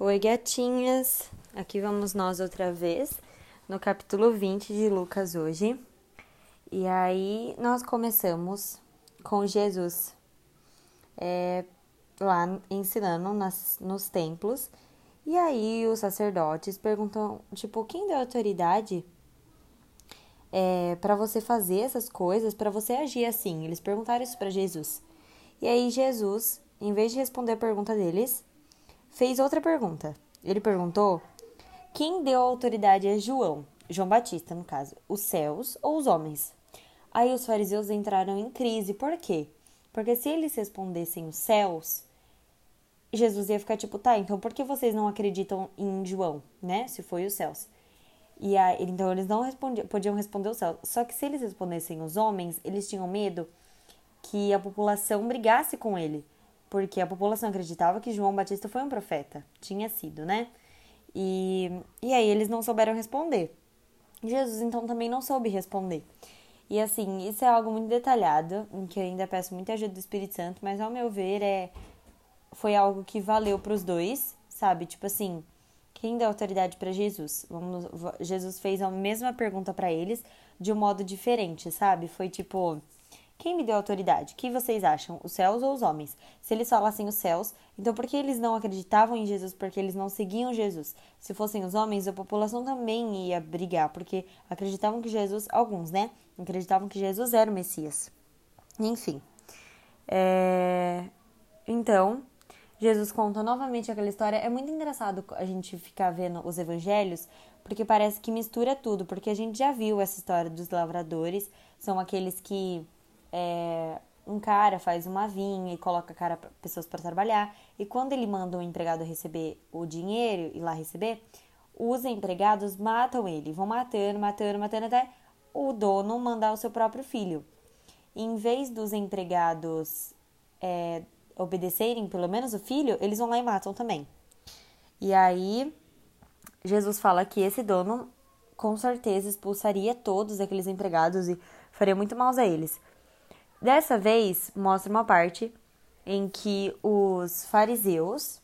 Oi, gatinhas! Aqui vamos nós outra vez no capítulo 20 de Lucas hoje. E aí nós começamos com Jesus é, lá ensinando nas, nos templos. E aí os sacerdotes perguntam, tipo, quem deu autoridade é, para você fazer essas coisas, para você agir assim? Eles perguntaram isso para Jesus. E aí Jesus, em vez de responder a pergunta deles, fez outra pergunta. Ele perguntou: quem deu autoridade a João, João Batista, no caso, os céus ou os homens? Aí os fariseus entraram em crise. Por quê? Porque se eles respondessem os céus, Jesus ia ficar tipo, tá, então por que vocês não acreditam em João, né? Se foi os céus. E aí, então eles não respondiam, podiam responder os céus. Só que se eles respondessem os homens, eles tinham medo que a população brigasse com ele porque a população acreditava que João Batista foi um profeta, tinha sido, né? E, e aí eles não souberam responder. Jesus então também não soube responder. E assim, isso é algo muito detalhado, em que eu ainda peço muita ajuda do Espírito Santo, mas ao meu ver é foi algo que valeu para os dois, sabe? Tipo assim, quem deu autoridade para Jesus? Vamos, Jesus fez a mesma pergunta para eles de um modo diferente, sabe? Foi tipo, quem me deu autoridade? O que vocês acham? Os céus ou os homens? Se eles falassem os céus, então por que eles não acreditavam em Jesus? Porque eles não seguiam Jesus. Se fossem os homens, a população também ia brigar, porque acreditavam que Jesus, alguns, né? Acreditavam que Jesus era o Messias. Enfim. É... Então, Jesus conta novamente aquela história. É muito engraçado a gente ficar vendo os evangelhos, porque parece que mistura tudo, porque a gente já viu essa história dos lavradores, são aqueles que é, um cara faz uma vinha e coloca cara pessoas para trabalhar, e quando ele manda um empregado receber o dinheiro e lá receber, os empregados matam ele, vão matando, matando, matando até o dono mandar o seu próprio filho. Em vez dos empregados é, obedecerem pelo menos o filho, eles vão lá e matam também. E aí Jesus fala que esse dono com certeza expulsaria todos aqueles empregados e faria muito mal a eles. Dessa vez, mostra uma parte em que os fariseus,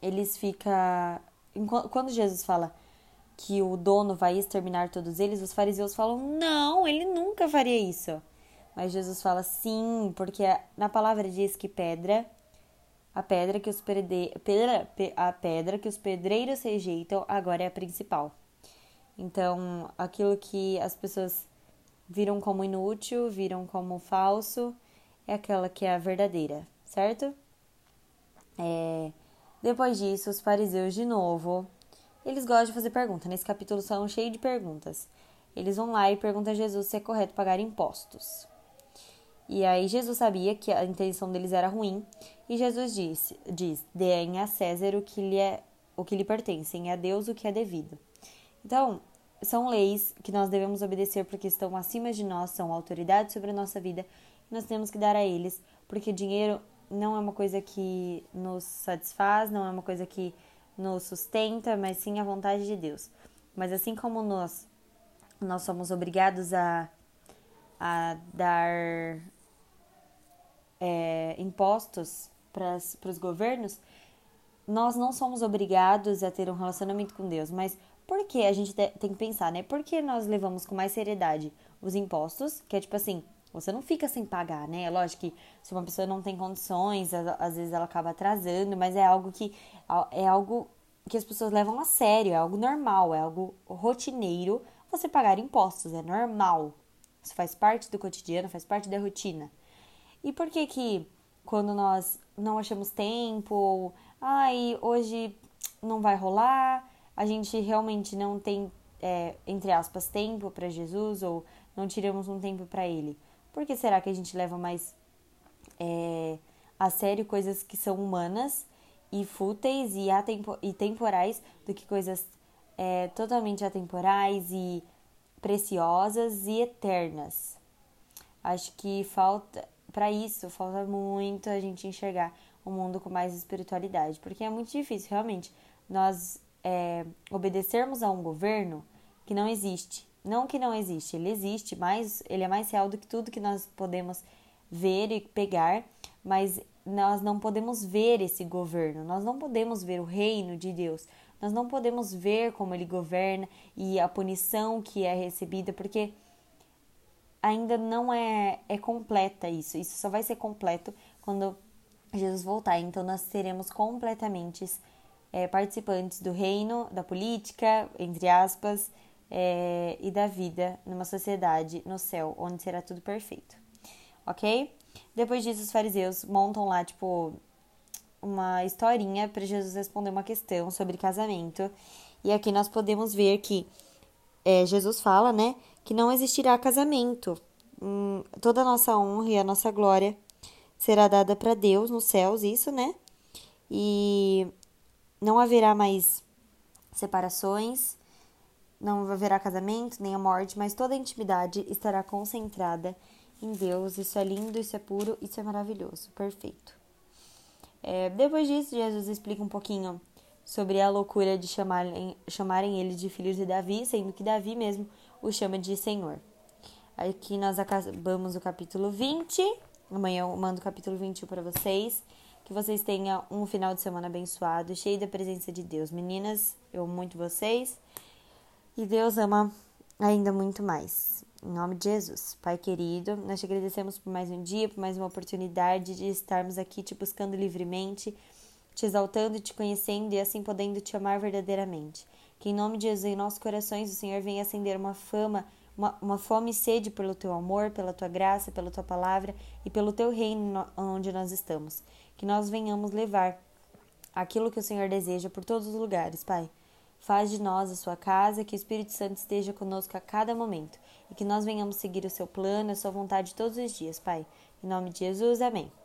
eles ficam. Quando Jesus fala que o dono vai exterminar todos eles, os fariseus falam: não, ele nunca faria isso. Mas Jesus fala sim, porque na palavra diz que pedra, a pedra que os pedre, pedra, a pedra que os pedreiros rejeitam agora é a principal. Então, aquilo que as pessoas viram como inútil, viram como falso, é aquela que é a verdadeira, certo? É, depois disso, os fariseus de novo, eles gostam de fazer perguntas. Nesse capítulo são cheios de perguntas. Eles vão lá e perguntam a Jesus se é correto pagar impostos. E aí Jesus sabia que a intenção deles era ruim, e Jesus disse, diz: "Deem a César o que lhe é o que lhe pertence, e a Deus o que é devido". Então, são leis que nós devemos obedecer porque estão acima de nós, são autoridade sobre a nossa vida e nós temos que dar a eles, porque dinheiro não é uma coisa que nos satisfaz, não é uma coisa que nos sustenta, mas sim a vontade de Deus. Mas assim como nós nós somos obrigados a, a dar é, impostos para os governos, nós não somos obrigados a ter um relacionamento com Deus, mas por que a gente tem que pensar, né? Por que nós levamos com mais seriedade os impostos? Que é tipo assim, você não fica sem pagar, né? É lógico que se uma pessoa não tem condições, às vezes ela acaba atrasando, mas é algo que é algo que as pessoas levam a sério, é algo normal, é algo rotineiro você pagar impostos, é normal. Isso faz parte do cotidiano, faz parte da rotina. E por que que quando nós não achamos tempo, ai, hoje não vai rolar, a gente realmente não tem, é, entre aspas, tempo para Jesus ou não tiramos um tempo para Ele? Por que será que a gente leva mais é, a sério coisas que são humanas e fúteis e, atempo, e temporais do que coisas é, totalmente atemporais e preciosas e eternas? Acho que falta, para isso, falta muito a gente enxergar o mundo com mais espiritualidade, porque é muito difícil, realmente. Nós é, obedecermos a um governo que não existe. Não que não existe, ele existe, mas ele é mais real do que tudo que nós podemos ver e pegar, mas nós não podemos ver esse governo, nós não podemos ver o reino de Deus, nós não podemos ver como ele governa e a punição que é recebida, porque ainda não é, é completa isso. Isso só vai ser completo quando Jesus voltar. Então nós seremos completamente é, participantes do reino, da política, entre aspas, é, e da vida numa sociedade no céu, onde será tudo perfeito. Ok? Depois disso, os fariseus montam lá, tipo, uma historinha para Jesus responder uma questão sobre casamento. E aqui nós podemos ver que é, Jesus fala, né, que não existirá casamento. Hum, toda a nossa honra e a nossa glória será dada para Deus nos céus, isso, né? E não haverá mais separações, não haverá casamento, nem a morte, mas toda a intimidade estará concentrada em Deus. Isso é lindo, isso é puro, isso é maravilhoso, perfeito. É, depois disso, Jesus explica um pouquinho sobre a loucura de chamarem, chamarem ele de filho de Davi, sendo que Davi mesmo o chama de Senhor. Aqui nós acabamos o capítulo 20. Amanhã eu mando o capítulo 21 para vocês. Que vocês tenham um final de semana abençoado, cheio da presença de Deus. Meninas, eu amo muito vocês. E Deus ama ainda muito mais. Em nome de Jesus. Pai querido, nós te agradecemos por mais um dia, por mais uma oportunidade de estarmos aqui te buscando livremente, te exaltando te conhecendo e assim podendo te amar verdadeiramente. Que em nome de Jesus, em nossos corações, o Senhor venha acender uma fama, uma, uma fome e sede pelo teu amor, pela tua graça, pela tua palavra e pelo teu reino onde nós estamos. Que nós venhamos levar aquilo que o Senhor deseja por todos os lugares, Pai. Faz de nós a sua casa, que o Espírito Santo esteja conosco a cada momento e que nós venhamos seguir o seu plano, a sua vontade todos os dias, Pai. Em nome de Jesus, amém.